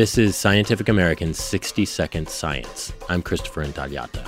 This is Scientific American's 60 Second Science. I'm Christopher Intagliata.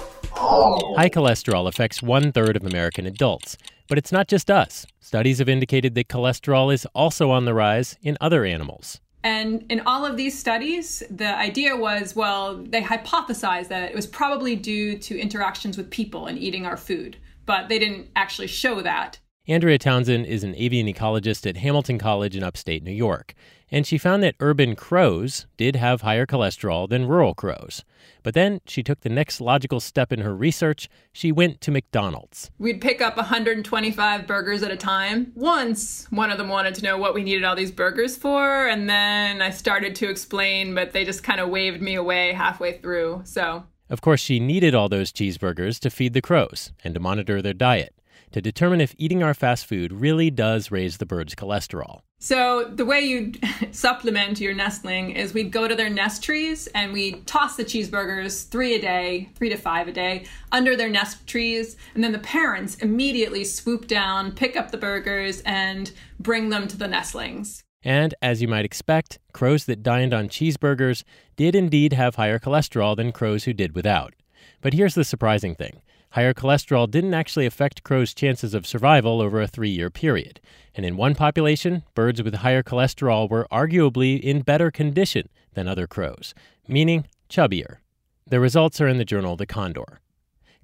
High cholesterol affects one third of American adults, but it's not just us. Studies have indicated that cholesterol is also on the rise in other animals. And in all of these studies, the idea was well, they hypothesized that it was probably due to interactions with people and eating our food, but they didn't actually show that. Andrea Townsend is an avian ecologist at Hamilton College in upstate New York, and she found that urban crows did have higher cholesterol than rural crows. But then she took the next logical step in her research. She went to McDonald's. We'd pick up 125 burgers at a time. Once, one of them wanted to know what we needed all these burgers for, and then I started to explain, but they just kind of waved me away halfway through. So, of course, she needed all those cheeseburgers to feed the crows and to monitor their diet to determine if eating our fast food really does raise the bird's cholesterol. So, the way you supplement your nestling is we'd go to their nest trees and we'd toss the cheeseburgers three a day, three to five a day, under their nest trees. And then the parents immediately swoop down, pick up the burgers, and bring them to the nestlings. And as you might expect, crows that dined on cheeseburgers did indeed have higher cholesterol than crows who did without. But here's the surprising thing higher cholesterol didn't actually affect crows' chances of survival over a three year period. And in one population, birds with higher cholesterol were arguably in better condition than other crows, meaning chubbier. The results are in the journal The Condor.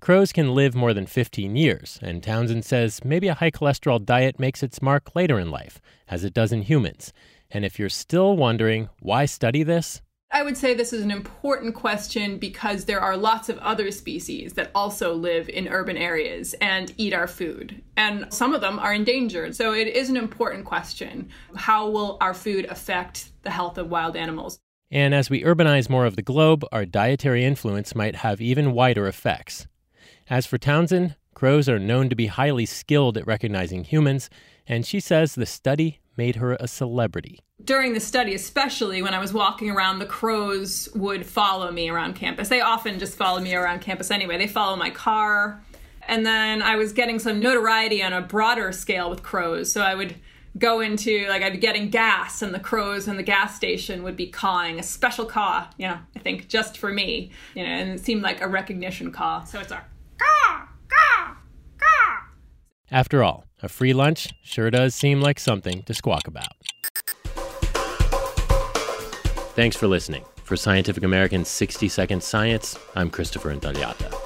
Crows can live more than 15 years, and Townsend says maybe a high cholesterol diet makes its mark later in life, as it does in humans. And if you're still wondering why study this, I would say this is an important question because there are lots of other species that also live in urban areas and eat our food. And some of them are endangered. So it is an important question. How will our food affect the health of wild animals? And as we urbanize more of the globe, our dietary influence might have even wider effects. As for Townsend, crows are known to be highly skilled at recognizing humans, and she says the study made her a celebrity. During the study, especially when I was walking around, the crows would follow me around campus. They often just follow me around campus anyway. They follow my car. And then I was getting some notoriety on a broader scale with crows. So I would go into, like, I'd be getting gas, and the crows in the gas station would be cawing a special caw, you know, I think just for me, you know, and it seemed like a recognition caw. So it's caw. After all, a free lunch sure does seem like something to squawk about. Thanks for listening. For Scientific American's 60 Second Science, I'm Christopher Intagliata.